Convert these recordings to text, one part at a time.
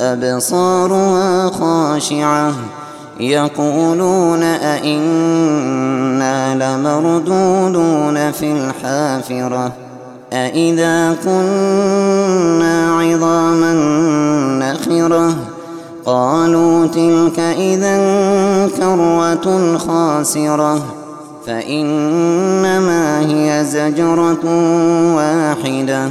أبصارها خاشعة. يقولون أئنا لمردودون في الحافرة. أئذا كنا عظاما نخرة. قالوا تلك إذا كرة خاسرة. فإنما هي زجرة واحدة.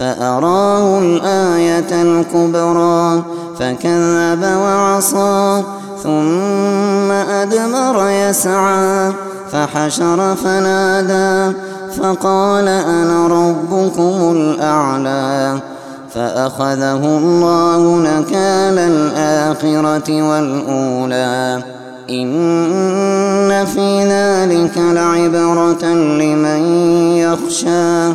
فأراه الآية الكبرى فكذب وعصى ثم أدمر يسعى فحشر فنادى فقال أنا ربكم الأعلى فأخذه الله نكال الآخرة والأولى. إن في ذلك لعبرة لمن يخشى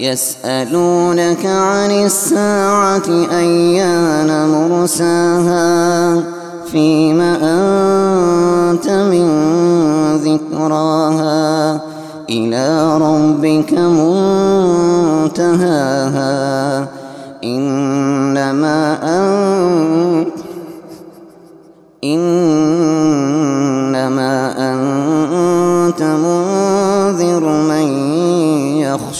يسألونك عن الساعة أيان مرساها فيم أنت من ذكراها إلى ربك منتهاها إنما أنت إنما